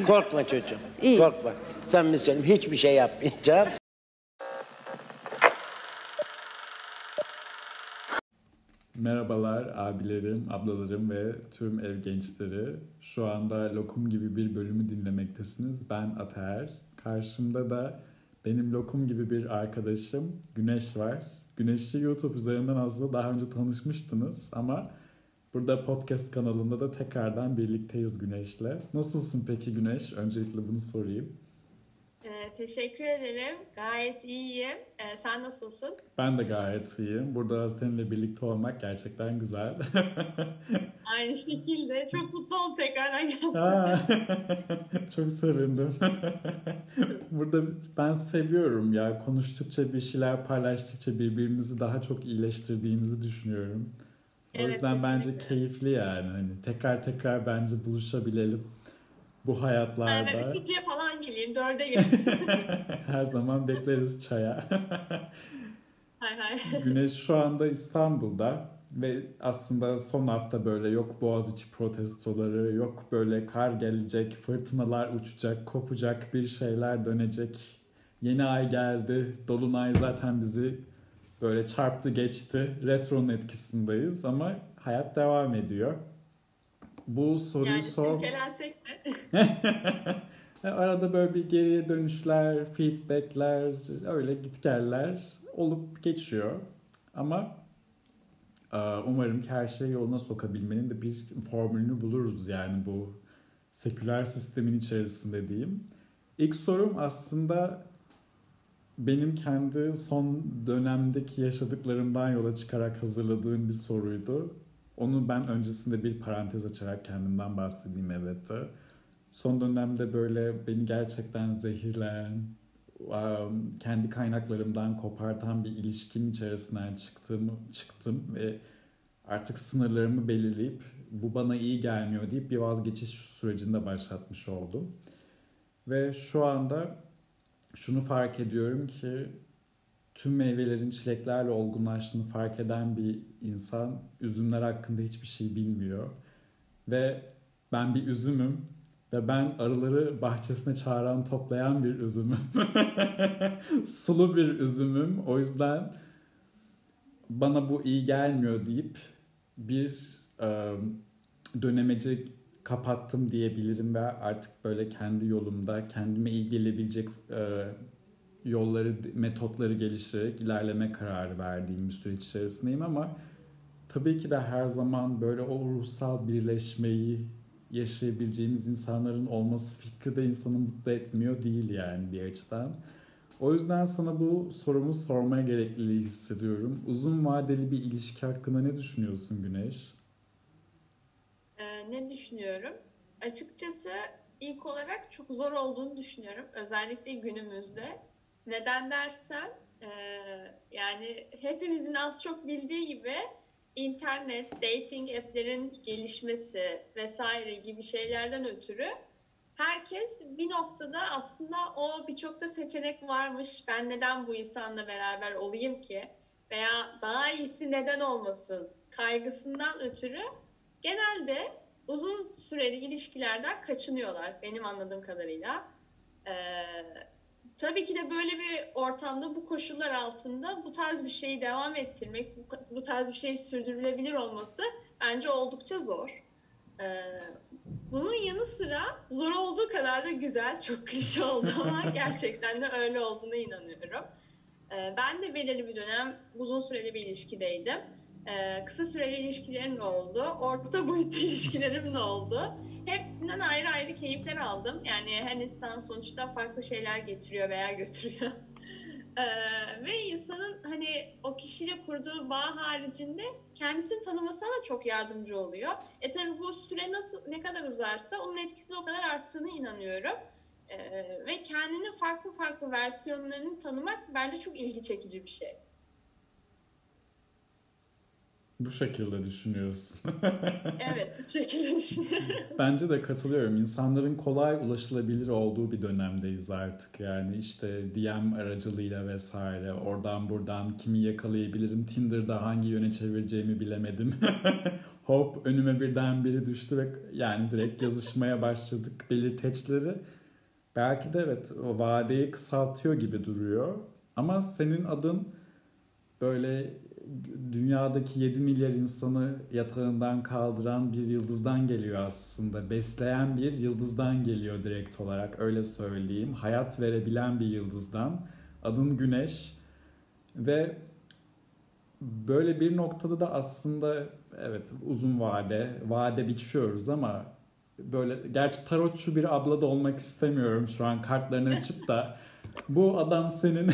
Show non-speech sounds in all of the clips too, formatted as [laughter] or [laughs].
Korkma çocuğum. İyi. Korkma. Sen mi söyleyeyim hiçbir şey yapmayacağım. Merhabalar abilerim, ablalarım ve tüm ev gençleri. Şu anda Lokum gibi bir bölümü dinlemektesiniz. Ben Ataer. Karşımda da benim Lokum gibi bir arkadaşım Güneş var. Güneş'i YouTube üzerinden aslında daha önce tanışmıştınız ama burada podcast kanalında da tekrardan birlikteyiz Güneş'le. Nasılsın peki Güneş? Öncelikle bunu sorayım. Ee, teşekkür ederim. Gayet iyiyim. Ee, sen nasılsın? Ben de gayet iyiyim. Burada seninle birlikte olmak gerçekten güzel. [laughs] Aynı şekilde. Çok mutlu oldum tekrardan geldim. [laughs] Çok sevindim. [laughs] Burada ben seviyorum ya konuştukça bir şeyler paylaştıkça birbirimizi daha çok iyileştirdiğimizi düşünüyorum. O Evet, yüzden bence kesinlikle. keyifli yani. Hani tekrar tekrar bence buluşabilelim bu Ben hayatlarda. üçüncüye falan geleyim. Dörde [laughs] geleyim. Her zaman bekleriz çaya. [laughs] hay hay. Güneş şu anda İstanbul'da ve aslında son hafta böyle yok Boğaziçi protestoları, yok böyle kar gelecek, fırtınalar uçacak, kopacak, bir şeyler dönecek. Yeni ay geldi, Dolunay zaten bizi böyle çarptı geçti. Retro'nun etkisindeyiz ama hayat devam ediyor. Bu soruyu Yani sor... silkelensek de. [laughs] Arada böyle bir geriye dönüşler, feedbackler, öyle gitgeller olup geçiyor. Ama e, umarım ki her şeyi yoluna sokabilmenin de bir formülünü buluruz yani bu seküler sistemin içerisinde diyeyim. İlk sorum aslında benim kendi son dönemdeki yaşadıklarımdan yola çıkarak hazırladığım bir soruydu. Onu ben öncesinde bir parantez açarak kendimden bahsedeyim elbette son dönemde böyle beni gerçekten zehirleyen, kendi kaynaklarımdan kopartan bir ilişkinin içerisinden çıktım, çıktım ve artık sınırlarımı belirleyip bu bana iyi gelmiyor deyip bir vazgeçiş sürecinde başlatmış oldum. Ve şu anda şunu fark ediyorum ki tüm meyvelerin çileklerle olgunlaştığını fark eden bir insan üzümler hakkında hiçbir şey bilmiyor. Ve ben bir üzümüm ve ben arıları bahçesine çağıran toplayan bir üzümüm. [laughs] Sulu bir üzümüm. O yüzden bana bu iyi gelmiyor deyip bir e, dönemeci kapattım diyebilirim ve artık böyle kendi yolumda kendime iyi gelebilecek e, yolları, metotları geliştirerek ilerleme kararı verdiğim bir süreç içerisindeyim ama tabii ki de her zaman böyle o ruhsal birleşmeyi yaşayabileceğimiz insanların olması fikri de insanı mutlu etmiyor değil yani bir açıdan. O yüzden sana bu sorumu sormaya gerekliliği hissediyorum. Uzun vadeli bir ilişki hakkında ne düşünüyorsun Güneş? Ee, ne düşünüyorum? Açıkçası ilk olarak çok zor olduğunu düşünüyorum. Özellikle günümüzde. Neden dersen e, yani hepimizin az çok bildiği gibi internet, dating app'lerin gelişmesi vesaire gibi şeylerden ötürü herkes bir noktada aslında o birçok da seçenek varmış. Ben neden bu insanla beraber olayım ki? Veya daha iyisi neden olmasın kaygısından ötürü genelde uzun süreli ilişkilerden kaçınıyorlar benim anladığım kadarıyla. Ee, tabii ki de böyle bir ortamda bu koşullar altında bu tarz bir şeyi devam ettirmek, bu, bu tarz bir şeyin sürdürülebilir olması bence oldukça zor. Ee, bunun yanı sıra zor olduğu kadar da güzel, çok [laughs] klişe oldu ama gerçekten de öyle olduğuna inanıyorum. Ee, ben de belirli bir dönem uzun süreli bir ilişkideydim. Ee, kısa süreli ilişkilerim de oldu. Orta boyutlu [laughs] ilişkilerim de oldu. Hepsinden ayrı ayrı keyifler aldım. Yani her insan sonuçta farklı şeyler getiriyor veya götürüyor. [laughs] Ee, ve insanın hani o kişiyle kurduğu bağ haricinde kendisini tanımasına da çok yardımcı oluyor. E tabi bu süre nasıl ne kadar uzarsa onun etkisi o kadar arttığını inanıyorum. Ee, ve kendini farklı farklı versiyonlarını tanımak bence çok ilgi çekici bir şey. Bu şekilde düşünüyorsun. [laughs] Evet, bu şekilde düşünüyorum. Bence de katılıyorum. İnsanların kolay ulaşılabilir olduğu bir dönemdeyiz artık. Yani işte DM aracılığıyla vesaire. Oradan buradan kimi yakalayabilirim. Tinder'da hangi yöne çevireceğimi bilemedim. [laughs] hop önüme birden biri düştü ve yani direkt yazışmaya başladık belirteçleri. Belki de evet vadeyi kısaltıyor gibi duruyor. Ama senin adın böyle dünyadaki 7 milyar insanı yatağından kaldıran bir yıldızdan geliyor aslında. Besleyen bir yıldızdan geliyor direkt olarak öyle söyleyeyim. Hayat verebilen bir yıldızdan. Adın Güneş ve böyle bir noktada da aslında evet uzun vade, vade biçiyoruz ama böyle gerçi tarotçu bir abla da olmak istemiyorum şu an kartlarını açıp da [laughs] bu adam senin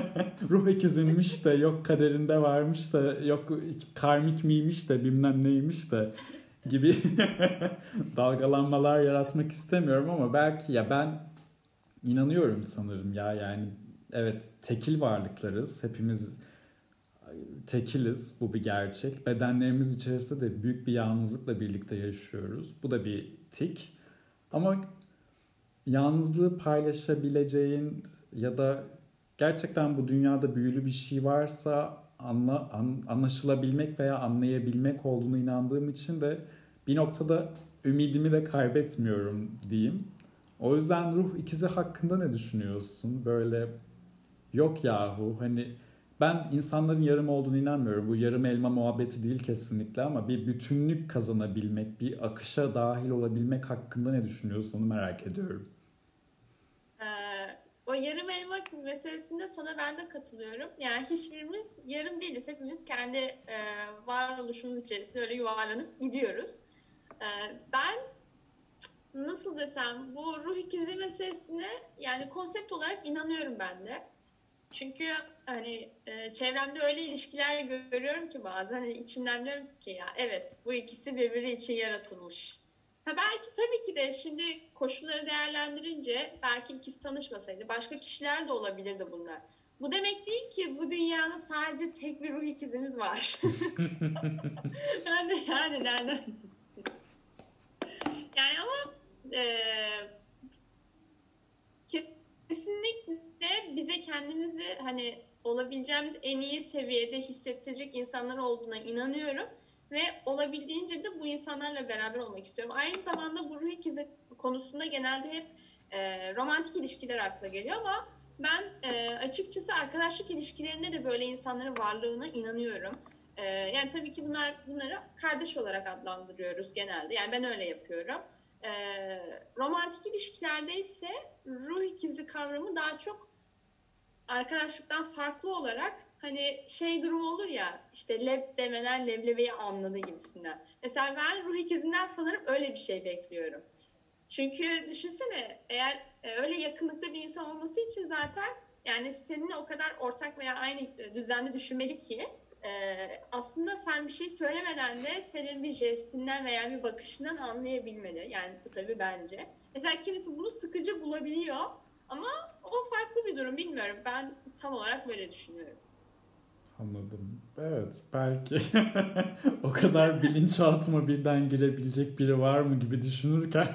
[laughs] ruh ikizinmiş de yok kaderinde varmış da yok karmik miymiş de bilmem neymiş de gibi [laughs] dalgalanmalar yaratmak istemiyorum ama belki ya ben inanıyorum sanırım ya yani evet tekil varlıklarız hepimiz tekiliz bu bir gerçek. Bedenlerimiz içerisinde de büyük bir yalnızlıkla birlikte yaşıyoruz. Bu da bir tik. Ama yalnızlığı paylaşabileceğin ya da gerçekten bu dünyada büyülü bir şey varsa anla, an, anlaşılabilmek veya anlayabilmek olduğunu inandığım için de bir noktada ümidimi de kaybetmiyorum diyeyim. O yüzden ruh ikizi hakkında ne düşünüyorsun? Böyle yok yahu hani ben insanların yarım olduğunu inanmıyorum. Bu yarım elma muhabbeti değil kesinlikle ama bir bütünlük kazanabilmek, bir akışa dahil olabilmek hakkında ne düşünüyorsun onu merak ediyorum. O yarım elma meselesinde sana ben de katılıyorum. Yani hiçbirimiz yarım değiliz. Hepimiz kendi e, varoluşumuz içerisinde öyle yuvarlanıp gidiyoruz. E, ben nasıl desem bu ruh ikizi meselesine yani konsept olarak inanıyorum ben de. Çünkü hani e, çevremde öyle ilişkiler görüyorum ki bazen hani içinden diyorum ki ya evet bu ikisi birbiri için yaratılmış. Ha belki tabii ki de şimdi koşulları değerlendirince belki ikisi tanışmasaydı başka kişiler de olabilirdi bunlar. Bu demek değil ki bu dünyada sadece tek bir ruh ikizimiz var. [laughs] ben de yani nereden? yani ama e, kesinlikle bize kendimizi hani olabileceğimiz en iyi seviyede hissettirecek insanlar olduğuna inanıyorum ve olabildiğince de bu insanlarla beraber olmak istiyorum. Aynı zamanda bu ruh ikizi konusunda genelde hep e, romantik ilişkiler akla geliyor ama ben e, açıkçası arkadaşlık ilişkilerinde de böyle insanların varlığına inanıyorum. E, yani tabii ki bunlar bunları kardeş olarak adlandırıyoruz genelde. Yani ben öyle yapıyorum. E, romantik ilişkilerde ise ruh ikizi kavramı daha çok arkadaşlıktan farklı olarak hani şey durum olur ya işte leb demeden leblebeyi anladı gibisinden. Mesela ben ruh ikizinden sanırım öyle bir şey bekliyorum. Çünkü düşünsene eğer e, öyle yakınlıkta bir insan olması için zaten yani seninle o kadar ortak veya aynı düzenli düşünmeli ki e, aslında sen bir şey söylemeden de senin bir jestinden veya bir bakışından anlayabilmeli. Yani bu tabii bence. Mesela kimisi bunu sıkıcı bulabiliyor ama o farklı bir durum bilmiyorum. Ben tam olarak böyle düşünüyorum. Anladım. Evet belki [laughs] o kadar bilinçaltıma birden girebilecek biri var mı gibi düşünürken [laughs]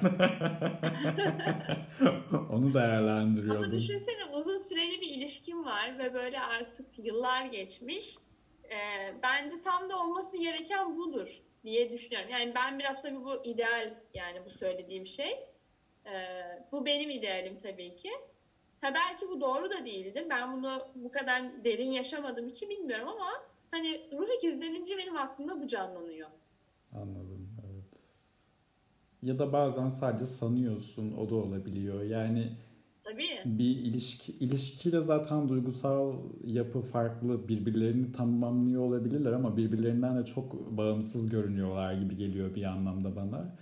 onu değerlendiriyordum. Ama düşünsene uzun süreli bir ilişkin var ve böyle artık yıllar geçmiş. Ee, bence tam da olması gereken budur diye düşünüyorum. Yani ben biraz tabii bu ideal yani bu söylediğim şey. Ee, bu benim idealim tabii ki. Ha belki bu doğru da değildir. Ben bunu bu kadar derin yaşamadığım için bilmiyorum ama hani ruh ikiz denince benim aklımda bu canlanıyor. Anladım evet. Ya da bazen sadece sanıyorsun o da olabiliyor. Yani Tabii. bir ilişki ilişkiyle zaten duygusal yapı farklı birbirlerini tamamlıyor olabilirler ama birbirlerinden de çok bağımsız görünüyorlar gibi geliyor bir anlamda bana.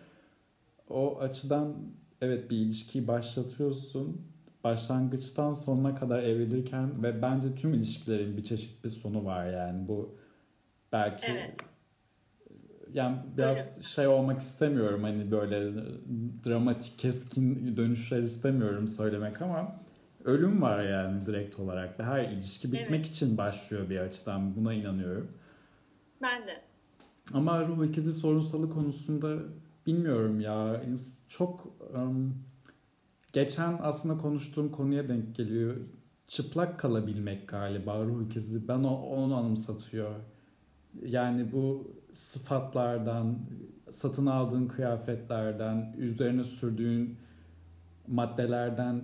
O açıdan evet bir ilişkiyi başlatıyorsun başlangıçtan sonuna kadar evrilirken ve bence tüm ilişkilerin bir çeşit bir sonu var yani bu belki evet. yani biraz Öyle. şey olmak istemiyorum hani böyle dramatik keskin dönüşler istemiyorum söylemek ama ölüm var yani direkt olarak ve her ilişki bitmek evet. için başlıyor bir açıdan buna inanıyorum. Ben de. Ama ruh ikizi sorunsalı konusunda bilmiyorum ya çok um, geçen aslında konuştuğum konuya denk geliyor. Çıplak kalabilmek galiba ruh ikizi. Ben o, onu anımsatıyor. Yani bu sıfatlardan, satın aldığın kıyafetlerden, üzerine sürdüğün maddelerden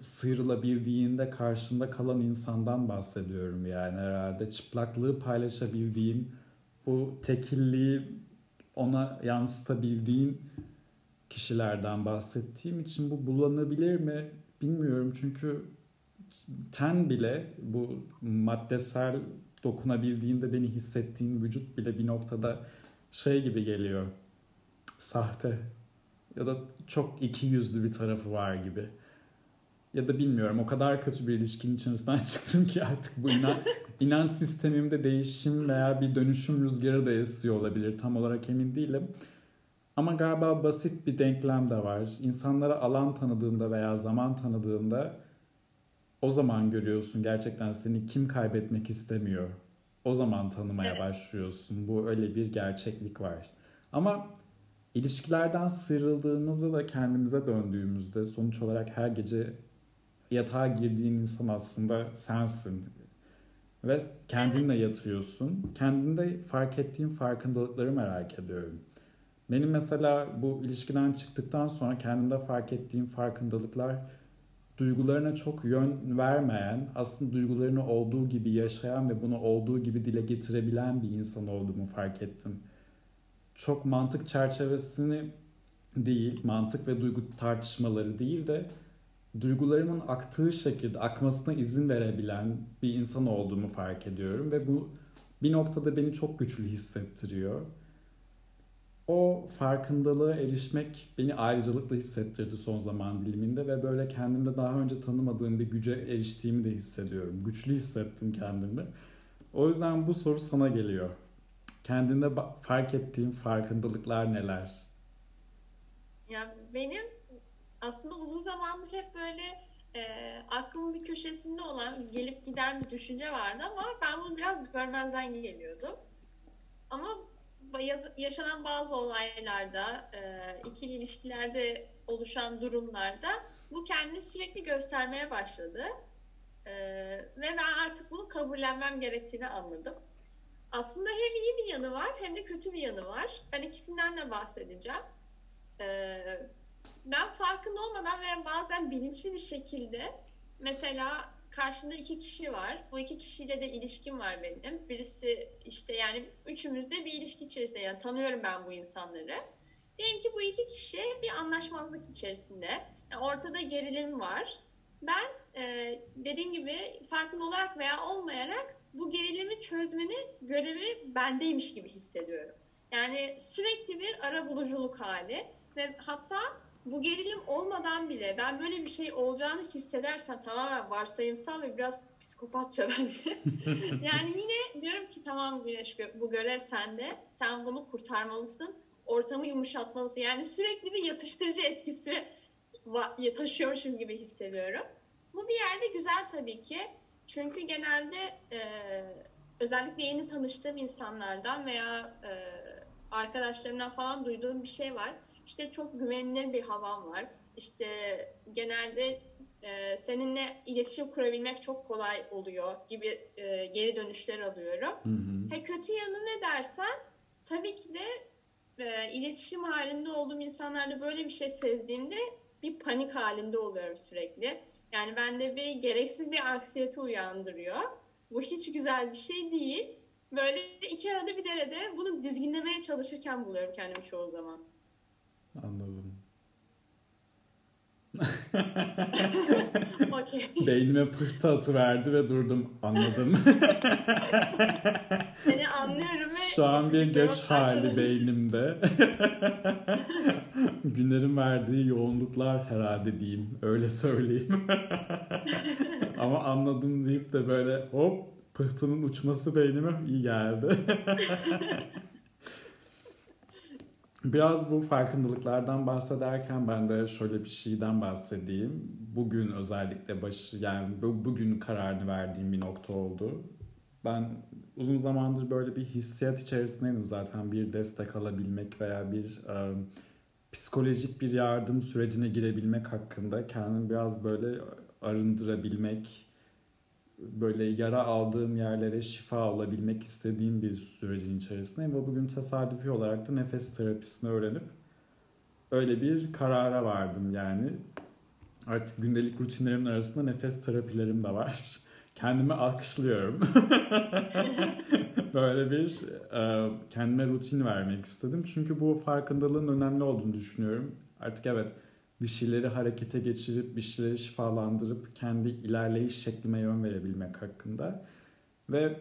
sıyrılabildiğinde karşında kalan insandan bahsediyorum yani herhalde. Çıplaklığı paylaşabildiğin, bu tekilliği ona yansıtabildiğin kişilerden bahsettiğim için bu bulanabilir mi bilmiyorum. Çünkü ten bile bu maddesel dokunabildiğinde beni hissettiğin vücut bile bir noktada şey gibi geliyor. Sahte ya da çok iki yüzlü bir tarafı var gibi. Ya da bilmiyorum o kadar kötü bir ilişkinin içerisinden [laughs] çıktım ki artık bu inan [laughs] inanç sistemimde değişim veya bir dönüşüm rüzgarı da esiyor olabilir. Tam olarak emin değilim ama galiba basit bir denklem de var. İnsanlara alan tanıdığında veya zaman tanıdığında o zaman görüyorsun gerçekten seni kim kaybetmek istemiyor. O zaman tanımaya Evet. başlıyorsun. Bu öyle bir gerçeklik var. Ama ilişkilerden sıyrıldığımızda da kendimize döndüğümüzde sonuç olarak her gece yatağa girdiğin insan aslında sensin. Ve kendinle yatıyorsun. Kendinde fark ettiğin farkındalıkları merak ediyorum. Benim mesela bu ilişkiden çıktıktan sonra kendimde fark ettiğim farkındalıklar duygularına çok yön vermeyen, aslında duygularını olduğu gibi yaşayan ve bunu olduğu gibi dile getirebilen bir insan olduğumu fark ettim. Çok mantık çerçevesini değil, mantık ve duygu tartışmaları değil de duygularımın aktığı şekilde akmasına izin verebilen bir insan olduğumu fark ediyorum ve bu bir noktada beni çok güçlü hissettiriyor. O farkındalığa erişmek beni ayrıcalıklı hissettirdi son zaman diliminde ve böyle kendimde daha önce tanımadığım bir güce eriştiğimi de hissediyorum. Güçlü hissettim kendimi. O yüzden bu soru sana geliyor. Kendinde fark ettiğin farkındalıklar neler? Ya benim aslında uzun zamandır hep böyle e, aklımın bir köşesinde olan gelip giden bir düşünce vardı ama ben bunu biraz görmezden geliyordum. Ama yaşanan bazı olaylarda, e, ikili ilişkilerde oluşan durumlarda bu kendini sürekli göstermeye başladı. E, ve ben artık bunu kabullenmem gerektiğini anladım. Aslında hem iyi bir yanı var hem de kötü bir yanı var. Ben ikisinden de bahsedeceğim. Ee, ben farkında olmadan veya bazen bilinçli bir şekilde mesela karşında iki kişi var. Bu iki kişiyle de ilişkim var benim. Birisi işte yani üçümüz de bir ilişki içerisinde yani tanıyorum ben bu insanları. Diyelim ki bu iki kişi bir anlaşmazlık içerisinde. Yani ortada gerilim var. Ben e, dediğim gibi farkında olarak veya olmayarak bu gerilimi çözmenin görevi bendeymiş gibi hissediyorum. Yani sürekli bir ara buluculuk hali ve hatta bu gerilim olmadan bile ben böyle bir şey olacağını hissedersem tamamen varsayımsal ve biraz psikopatça [laughs] bence. yani yine diyorum ki tamam Güneş bu görev sende. Sen bunu kurtarmalısın. Ortamı yumuşatmalısın. Yani sürekli bir yatıştırıcı etkisi taşıyormuşum gibi hissediyorum. Bu bir yerde güzel tabii ki. Çünkü genelde e, özellikle yeni tanıştığım insanlardan veya e, arkadaşlarımdan falan duyduğum bir şey var. İşte çok güvenilir bir havan var. İşte genelde e, seninle iletişim kurabilmek çok kolay oluyor gibi e, geri dönüşler alıyorum. Hı hı. Ha, kötü yanı ne dersen tabii ki de e, iletişim halinde olduğum insanlarda böyle bir şey sezdiğimde bir panik halinde oluyorum sürekli. Yani bende bir gereksiz bir anksiyete uyandırıyor. Bu hiç güzel bir şey değil. Böyle iki arada bir derede bunu dizginlemeye çalışırken buluyorum kendimi çoğu zaman. Anladım. [laughs] Okey. Beynime pıhtı atıverdi ve durdum. Anladım. [laughs] Seni anlıyorum ve Şu an bir göç hali beynimde. [laughs] Günlerin verdiği yoğunluklar herhalde diyeyim. Öyle söyleyeyim. Ama anladım deyip de böyle hop pıhtının uçması beynime iyi geldi. Biraz bu farkındalıklardan bahsederken ben de şöyle bir şeyden bahsedeyim. Bugün özellikle baş yani bu- bugün kararını verdiğim bir nokta oldu. Ben uzun zamandır böyle bir hissiyat içerisindeydim zaten bir destek alabilmek veya bir e, psikolojik bir yardım sürecine girebilmek hakkında kendimi biraz böyle arındırabilmek böyle yara aldığım yerlere şifa olabilmek istediğim bir sürecin içerisindeyim ve bugün tesadüfi olarak da nefes terapisini öğrenip öyle bir karara vardım yani. Artık gündelik rutinlerimin arasında nefes terapilerim de var. [laughs] Kendimi alkışlıyorum. [laughs] böyle bir e, kendime rutin vermek istedim. Çünkü bu farkındalığın önemli olduğunu düşünüyorum. Artık evet bir şeyleri harekete geçirip bir şeyleri şifalandırıp kendi ilerleyiş şeklime yön verebilmek hakkında. Ve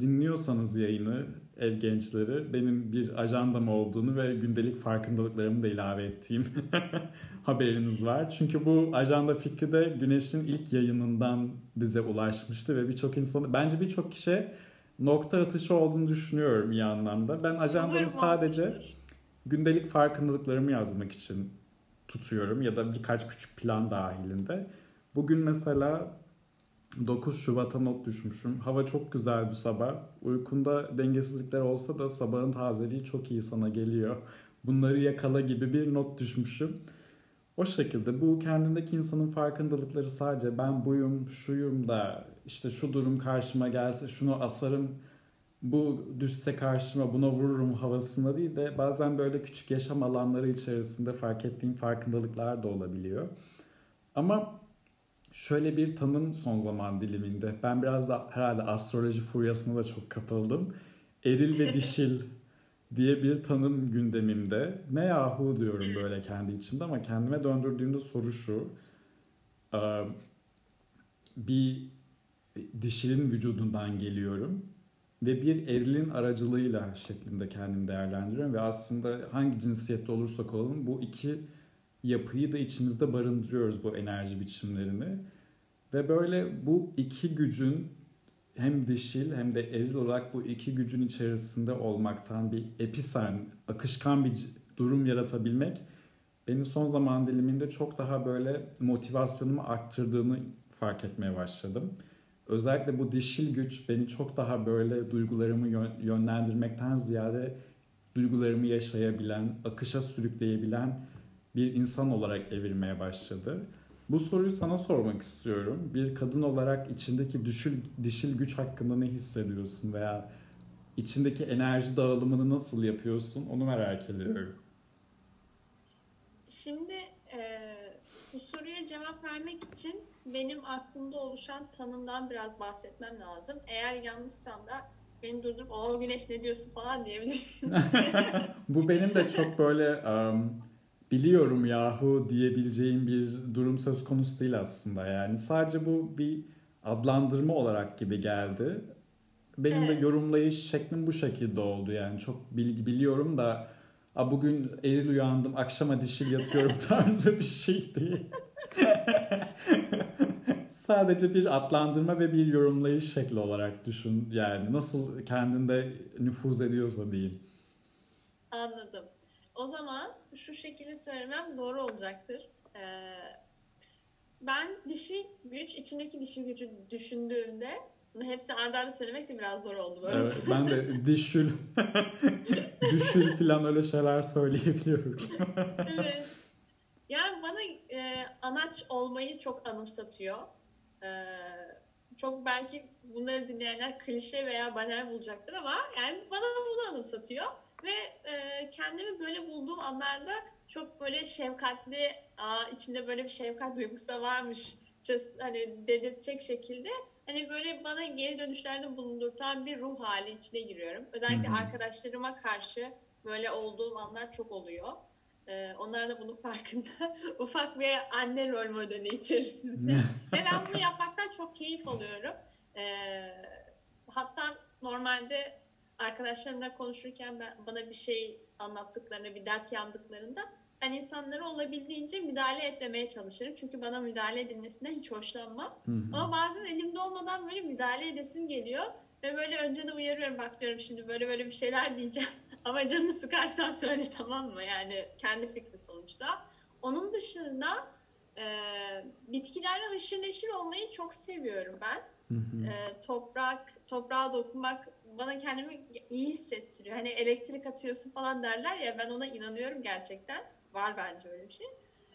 dinliyorsanız yayını ev gençleri benim bir ajandam olduğunu ve gündelik farkındalıklarımı da ilave ettiğim [laughs] haberiniz var. Çünkü bu ajanda fikri de Güneş'in ilk yayınından bize ulaşmıştı ve birçok insanı bence birçok kişi nokta atışı olduğunu düşünüyorum iyi anlamda. Ben ajandamı sadece gündelik farkındalıklarımı yazmak için tutuyorum ya da birkaç küçük plan dahilinde. Bugün mesela 9 Şubat'a not düşmüşüm. Hava çok güzel bu sabah. Uykunda dengesizlikler olsa da sabahın tazeliği çok iyi sana geliyor. Bunları yakala gibi bir not düşmüşüm. O şekilde bu kendindeki insanın farkındalıkları sadece ben buyum, şuyum da işte şu durum karşıma gelse şunu asarım, bu düşse karşıma buna vururum havasında değil de bazen böyle küçük yaşam alanları içerisinde fark ettiğim farkındalıklar da olabiliyor. Ama şöyle bir tanım son zaman diliminde. Ben biraz da herhalde astroloji furyasına da çok kapıldım. Eril ve dişil [laughs] diye bir tanım gündemimde. Ne yahu diyorum böyle kendi içimde ama kendime döndürdüğümde soru şu. Ee, Bir dişilin vücudundan geliyorum ve bir erilin aracılığıyla şeklinde kendimi değerlendiriyorum ve aslında hangi cinsiyette olursak olalım bu iki yapıyı da içimizde barındırıyoruz bu enerji biçimlerini. Ve böyle bu iki gücün hem dişil hem de eril olarak bu iki gücün içerisinde olmaktan bir episen, akışkan bir durum yaratabilmek beni son zaman diliminde çok daha böyle motivasyonumu arttırdığını fark etmeye başladım. Özellikle bu dişil güç beni çok daha böyle duygularımı yönlendirmekten ziyade duygularımı yaşayabilen, akışa sürükleyebilen bir insan olarak evirmeye başladı. Bu soruyu sana sormak istiyorum. Bir kadın olarak içindeki dişil, dişil güç hakkında ne hissediyorsun veya içindeki enerji dağılımını nasıl yapıyorsun onu merak ediyorum. Şimdi e, bu soruya cevap vermek için benim aklımda oluşan tanımdan biraz bahsetmem lazım. Eğer yanlışsam da beni durdurup o güneş ne diyorsun falan diyebilirsin. [laughs] bu benim de çok böyle um, biliyorum yahu diyebileceğim bir durum söz konusu değil aslında. Yani sadece bu bir adlandırma olarak gibi geldi. Benim evet. de yorumlayış şeklim bu şekilde oldu yani çok bil, biliyorum da A bugün eril uyandım, akşama dişil yatıyorum [laughs] tarzı bir şey değil. [laughs] Sadece bir adlandırma ve bir yorumlayış şekli olarak düşün. Yani nasıl kendinde nüfuz ediyorsa diyeyim. Anladım. O zaman şu şekilde söylemem doğru olacaktır. Ee, ben dişi güç, içindeki dişi gücü düşündüğümde hepsini arda arda söylemek de biraz zor oldu. Böyle. Evet, ben de dişül, [laughs] düşül falan öyle şeyler söyleyebiliyorum. evet. Yani bana e, anaç olmayı çok anımsatıyor. E, çok belki bunları dinleyenler klişe veya banal bulacaktır ama yani bana bunu anımsatıyor. Ve e, kendimi böyle bulduğum anlarda çok böyle şefkatli, aa, içinde böyle bir şefkat duygusu da varmış hani dedirtecek şekilde hani böyle bana geri dönüşlerde bulundurtan bir ruh hali içine giriyorum. Özellikle Hı-hı. arkadaşlarıma karşı böyle olduğum anlar çok oluyor. Ee, onlar da bunun farkında. [laughs] Ufak bir anne rol modeli içerisinde. [laughs] Ve ben bunu yapmaktan çok keyif alıyorum. Ee, hatta normalde arkadaşlarımla konuşurken ben, bana bir şey anlattıklarında, bir dert yandıklarında ben insanlara olabildiğince müdahale etmemeye çalışırım. Çünkü bana müdahale edilmesinden hiç hoşlanmam. Hı hı. Ama bazen elimde olmadan böyle müdahale edesim geliyor. Ve böyle önce de uyarıyorum bak diyorum şimdi böyle böyle bir şeyler diyeceğim. [laughs] Ama canını sıkarsan söyle tamam mı? Yani kendi fikri sonuçta. Onun dışında e, bitkilerle haşır neşir olmayı çok seviyorum ben. Hı hı. E, toprak, toprağa dokunmak bana kendimi iyi hissettiriyor. Hani elektrik atıyorsun falan derler ya ben ona inanıyorum gerçekten. Var bence öyle bir şey.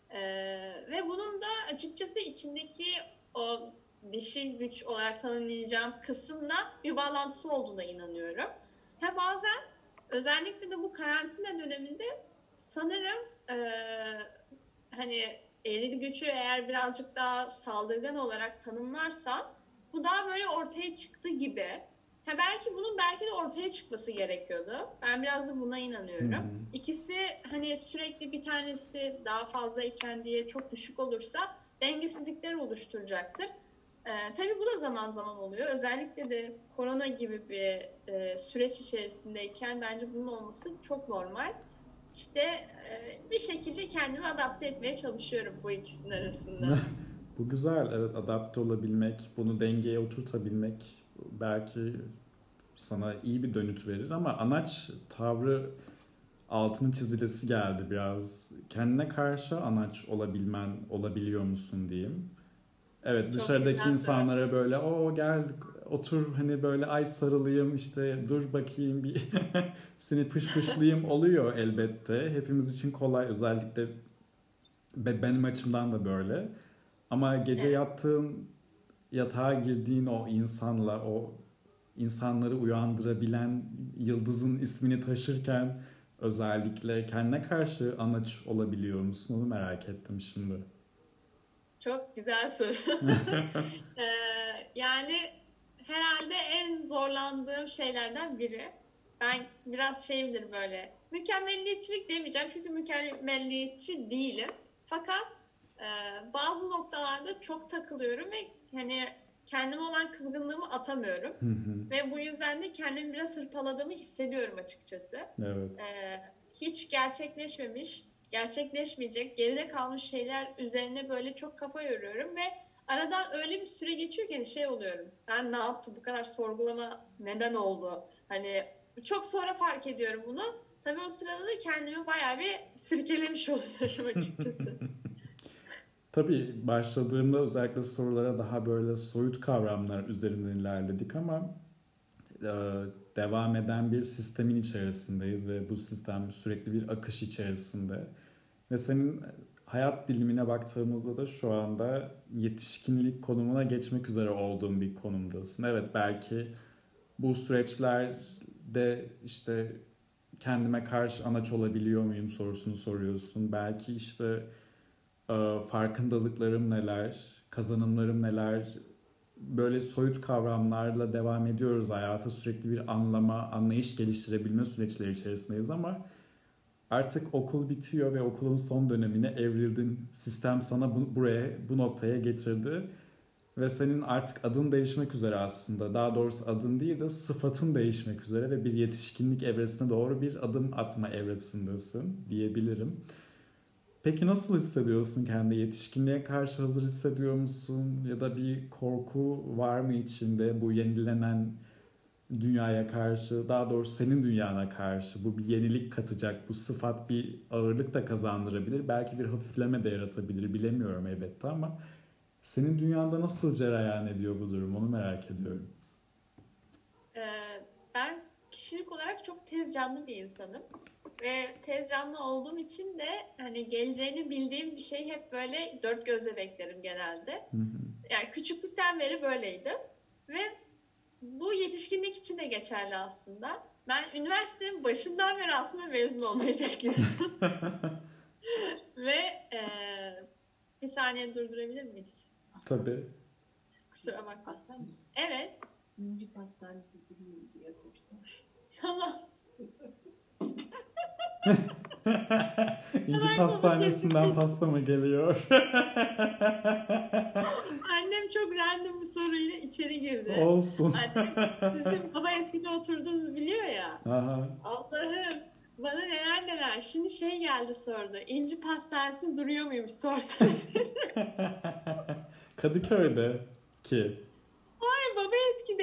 Ee, ve bunun da açıkçası içindeki o dişil güç olarak tanımlayacağım kısımla bir bağlantısı olduğuna inanıyorum. Ha bazen özellikle de bu karantina döneminde sanırım e, hani eril gücü eğer birazcık daha saldırgan olarak tanımlarsam bu daha böyle ortaya çıktı gibi. Ha belki bunun belki de ortaya çıkması gerekiyordu. Ben biraz da buna inanıyorum. Hı. İkisi hani sürekli bir tanesi daha fazlayken diye çok düşük olursa dengesizlikler oluşturacaktır. Ee, tabii bu da zaman zaman oluyor. Özellikle de korona gibi bir e, süreç içerisindeyken bence bunun olması çok normal. İşte e, bir şekilde kendimi adapte etmeye çalışıyorum bu ikisinin arasında. [laughs] Bu güzel, evet adapte olabilmek, bunu dengeye oturtabilmek belki sana iyi bir dönüt verir ama anaç tavrı altını çizilesi geldi biraz. Kendine karşı anaç olabilmen, olabiliyor musun diyeyim. Evet dışarıdaki insanlara böyle o gel otur hani böyle ay sarılayım işte dur bakayım bir [laughs] seni pışpışlayayım [laughs] oluyor elbette. Hepimiz için kolay özellikle be- benim açımdan da böyle. Ama gece Evet. yattığın yatağa girdiğin o insanla o insanları uyandırabilen yıldızın ismini taşırken özellikle kendine karşı anaç olabiliyor musun onu merak ettim şimdi. Çok güzel soru. [laughs] Ee, yani herhalde en zorlandığım şeylerden biri. Ben biraz şeyimdir böyle. Mükemmelliyetçilik demeyeceğim çünkü mükemmelliyetçi değilim. Fakat e, bazı noktalarda çok takılıyorum ve hani kendime olan kızgınlığımı atamıyorum. Hı hı, Ve bu yüzden de kendimi biraz hırpaladığımı hissediyorum açıkçası. evet. Ee, hiç gerçekleşmemiş, gerçekleşmeyecek, geride kalmış şeyler üzerine böyle çok kafa yoruyorum ve aradan öyle bir süre geçiyor ki hani şey oluyorum. Ben ne yaptım bu kadar sorgulama neden oldu? Hani çok sonra fark ediyorum bunu. Tabii o sırada da kendimi bayağı bir sirkelemiş [laughs] oluyorum açıkçası. [laughs] Tabii başladığımda özellikle sorulara daha böyle soyut kavramlar üzerinden ilerledik ama e, devam eden bir sistemin içerisindeyiz ve bu sistem sürekli bir akış içerisinde. Ve senin hayat dilimine baktığımızda da şu anda yetişkinlik konumuna geçmek üzere olduğun bir konumdasın. Evet belki bu süreçlerde işte kendime karşı anaç olabiliyor muyum sorusunu soruyorsun. Belki işte farkındalıklarım neler, kazanımlarım neler, böyle soyut kavramlarla devam ediyoruz hayata sürekli bir anlama, anlayış geliştirebilme süreçleri içerisindeyiz ama artık okul bitiyor ve okulun son dönemine evrildin. Sistem sana bu, buraya, bu noktaya getirdi ve senin artık adın değişmek üzere aslında. Daha doğrusu adın değil de sıfatın değişmek üzere ve bir yetişkinlik evresine doğru bir adım atma evresindesin diyebilirim. Peki nasıl hissediyorsun kendi yetişkinliğe karşı hazır hissediyor musun? Ya da bir korku var mı içinde bu yenilenen dünyaya karşı, daha doğrusu senin dünyana karşı bu bir yenilik katacak, bu sıfat bir ağırlık da kazandırabilir. Belki bir hafifleme de yaratabilir, bilemiyorum elbette ama senin dünyanda nasıl cereyan ediyor bu durum onu merak ediyorum. Ee, kişilik olarak çok tez canlı bir insanım. Ve tez canlı olduğum için de hani geleceğini bildiğim bir şey hep böyle dört gözle beklerim genelde. Hı hı. Yani küçüklükten beri böyleydim. Ve bu yetişkinlik için de geçerli aslında. Ben üniversitenin başından beri aslında mezun olmayı bekliyordum. [laughs] Ve e, bir saniye durdurabilir miyiz? Tabii. Kusura bakma. Evet. İnci Pastanesi biliyor diye sorsan. Tamam. [laughs] İnci Hemen pastanesinden pasta mı geliyor? [laughs] Annem çok random bir soruyla içeri girdi. Olsun. Annem sizin baba eskide oturduğunuzu biliyor ya. Aha. Allah'ım bana neler neler. Şimdi şey geldi sordu. İnci pastanesi duruyor muymuş [laughs] sorsana. Kadıköy'de ki.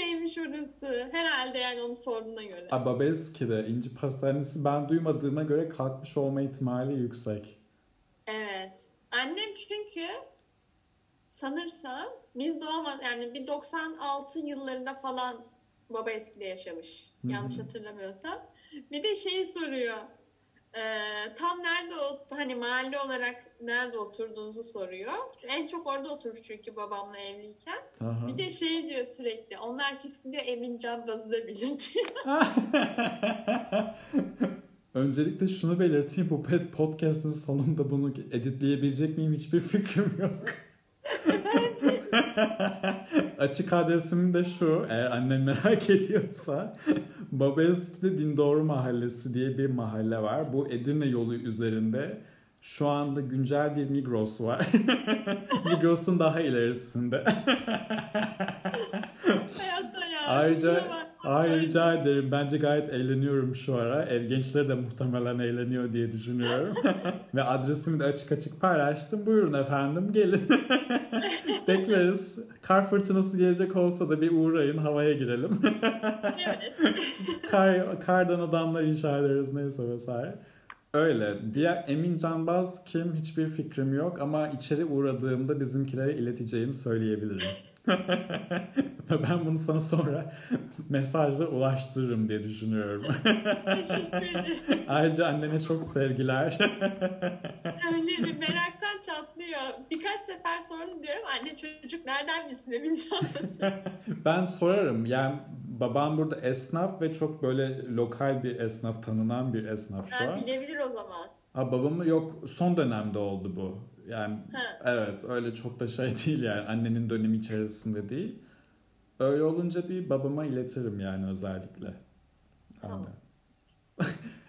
Eskideymiş orası. Herhalde yani onu sorduğuna göre. Babeski'de İnci Pastanesi ben duymadığıma göre kalkmış olma ihtimali yüksek. Evet. Annem çünkü sanırsam biz doğmaz yani bir 96 yıllarında falan baba eskide yaşamış. Yanlış hatırlamıyorsam. Bir de şeyi soruyor. Ee, tam nerede hani mahalle olarak nerede oturduğunuzu soruyor. En çok orada oturmuş çünkü babamla evliyken. Aha. Bir de şey diyor sürekli. Onlar kesin diyor Emin Canbaz'ı da bilir [laughs] diyor. [laughs] Öncelikle şunu belirteyim. Bu podcast'ın sonunda bunu editleyebilecek miyim hiçbir fikrim yok. [laughs] Açık adresim de şu. Eğer annem merak [laughs] ediyorsa. Babaeski'de Dindoğru Mahallesi diye bir mahalle var. Bu Edirne yolu üzerinde. Şu anda güncel bir Migros var. [laughs] Migros'un daha ilerisinde. Hayatta ya. Ayrıca. Ay rica ederim. Bence gayet eğleniyorum şu ara. Ev gençleri de muhtemelen eğleniyor diye düşünüyorum. [laughs] Ve adresimi de açık açık paylaştım. Buyurun efendim gelin. [laughs] Bekleriz. Kar fırtınası gelecek olsa da bir uğrayın havaya girelim. Evet. [laughs] Kar, kardan adamlar inşa ederiz neyse vesaire. Öyle. Diğer Emin Canbaz kim hiçbir fikrim yok ama içeri uğradığımda bizimkilere ileteceğimi söyleyebilirim. Ben bunu sana sonra mesajla ulaştırırım diye düşünüyorum. Teşekkür ederim. Ayrıca annene çok sevgiler. Söylerim meraktan çatlıyor. Birkaç sefer sordum diyorum. Anne çocuk nereden bilsin Emin Canbaz'ı? ben sorarım. Yani babam burada esnaf ve çok böyle lokal bir esnaf, tanınan bir esnaf şu an. bilebilir o zaman. Ha babamı yok son dönemde oldu bu. Yani Ha. evet öyle çok da şey [laughs] değil yani annenin dönemi içerisinde değil. Öyle olunca bir babama iletirim yani özellikle. Tamam. [laughs]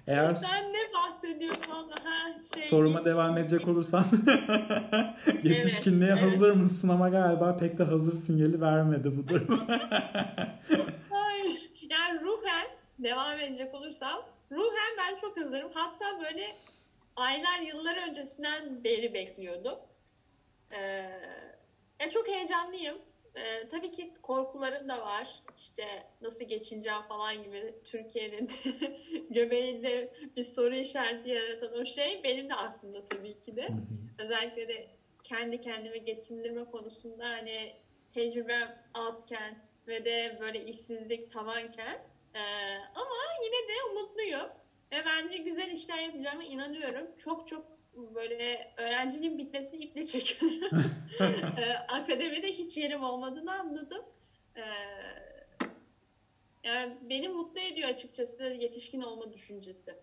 Eğer Ben ne bahsediyorum valla ha şey. soruma hiç- devam edecek olursam [laughs] yetişkinliğe Evet, evet. hazır mısın ama galiba pek de hazır sinyali vermedi bu durum. Hayır. Yani ruhen devam edecek olursam ruhen ben çok hazırım. Hatta böyle aylar yıllar öncesinden beri bekliyordum. Ee, ya çok heyecanlıyım. Ee, tabii ki korkularım da var. İşte nasıl geçineceğim falan gibi Türkiye'nin [laughs] göbeğinde bir soru işareti yaratan o şey benim de aklımda tabii ki de. Özellikle de kendi kendimi geçindirme konusunda hani tecrübem azken ve de böyle işsizlik tavanken Ee, ama yine de umutluyum ve bence güzel işler yapacağıma inanıyorum. Çok çok böyle öğrenciliğin bitmesini iple çekiyorum. Ee, [laughs] akademide hiç yerim olmadığını anladım. Ee, yani beni mutlu ediyor açıkçası yetişkin olma düşüncesi.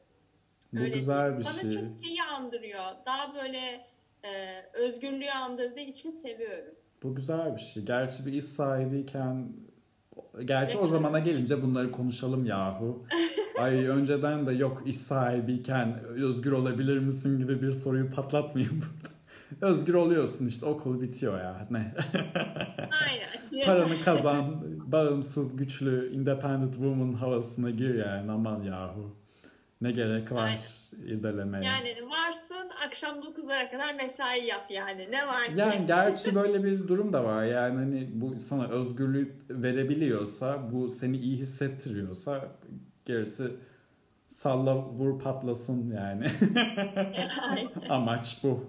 bu Öyle güzel değil. bir Bana şey. çok şeyi andırıyor. Daha böyle e, özgürlüğü andırdığı için seviyorum. Bu güzel bir şey. Gerçi bir iş sahibiyken Gerçi o zamana gelince bunları konuşalım yahu. [laughs] Ay önceden de yok iş sahibiyken özgür olabilir misin gibi bir soruyu patlatmayayım [laughs] burada. Özgür oluyorsun işte okul bitiyor ya. Ne? [laughs] Aynen. Paranı kazan, bağımsız, güçlü, independent woman havasına gir yani aman yahu. Ne gerek var Aynen. irdelemeye. Yani varsın akşam 9'lara kadar mesai yap yani. Ne var ki? Yani gerçi [laughs] böyle bir durum da var. Yani hani bu sana özgürlük verebiliyorsa, bu seni iyi hissettiriyorsa gerisi salla vur patlasın yani. [laughs] Amaç bu.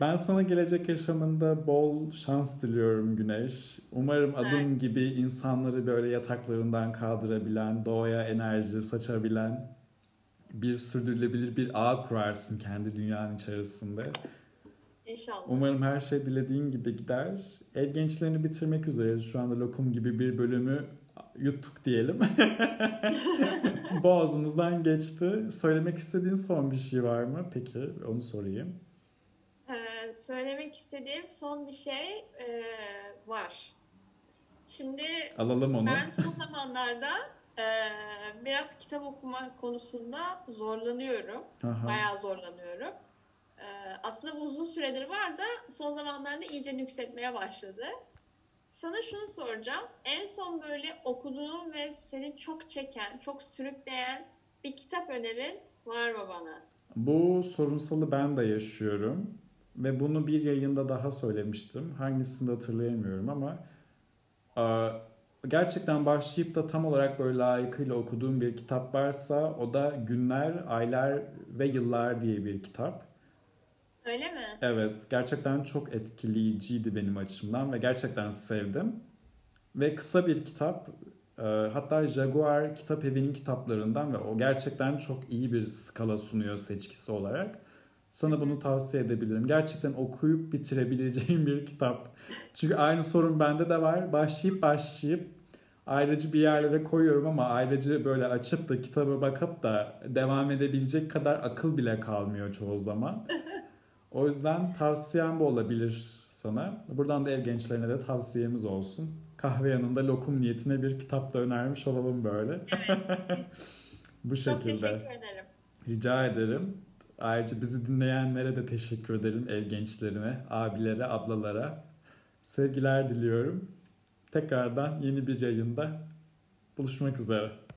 Ben sana gelecek yaşamında bol şans diliyorum Güneş. Umarım adım Evet. gibi insanları böyle yataklarından kaldırabilen, doğaya enerji saçabilen bir sürdürülebilir bir ağ kurarsın kendi dünyanın içerisinde. İnşallah. Umarım her şey dilediğin gibi gider. Ev gençlerini bitirmek üzere şu anda lokum gibi bir bölümü yuttuk diyelim. [laughs] [laughs] Boğazımızdan geçti. Söylemek istediğin son bir şey var mı? Peki onu sorayım. Ee, söylemek istediğim son bir şey e, var. Şimdi Alalım onu. ben son zamanlarda e, biraz kitap okuma konusunda zorlanıyorum. Aha. Bayağı zorlanıyorum. Ee, aslında bu uzun süredir var da son zamanlarda iyice yükseltmeye başladı. Sana şunu soracağım. En son böyle okuduğun ve seni çok çeken, çok sürükleyen bir kitap önerin var mı bana? Bu sorunsalı ben de yaşıyorum. Ve bunu bir yayında daha söylemiştim. Hangisini de hatırlayamıyorum ama gerçekten başlayıp da tam olarak böyle layıkıyla okuduğum bir kitap varsa o da Günler, Aylar ve Yıllar diye bir kitap. Öyle mi? Evet, gerçekten çok etkileyiciydi benim açımdan ve gerçekten sevdim. Ve kısa bir kitap. Ee, hatta Jaguar Kitap Evi'nin kitaplarından ve o gerçekten çok iyi bir skala sunuyor seçkisi olarak. Sana bunu tavsiye edebilirim. Gerçekten okuyup bitirebileceğim bir kitap. Çünkü aynı sorun bende de var. Başlayıp başlayıp ayrıcı bir yerlere koyuyorum ama ayrıcı böyle açıp da kitaba bakıp da devam edebilecek kadar akıl bile kalmıyor çoğu zaman. O yüzden tavsiyem bu olabilir sana. Buradan da ev gençlerine de tavsiyemiz olsun. Kahve yanında lokum niyetine bir kitap da önermiş olalım böyle. Evet. [laughs] Bu Çok şekilde. teşekkür ederim. Rica ederim. Ayrıca bizi dinleyenlere de teşekkür ederim. Ev gençlerine, abilere, ablalara. Sevgiler diliyorum. Tekrardan yeni bir yayında buluşmak üzere.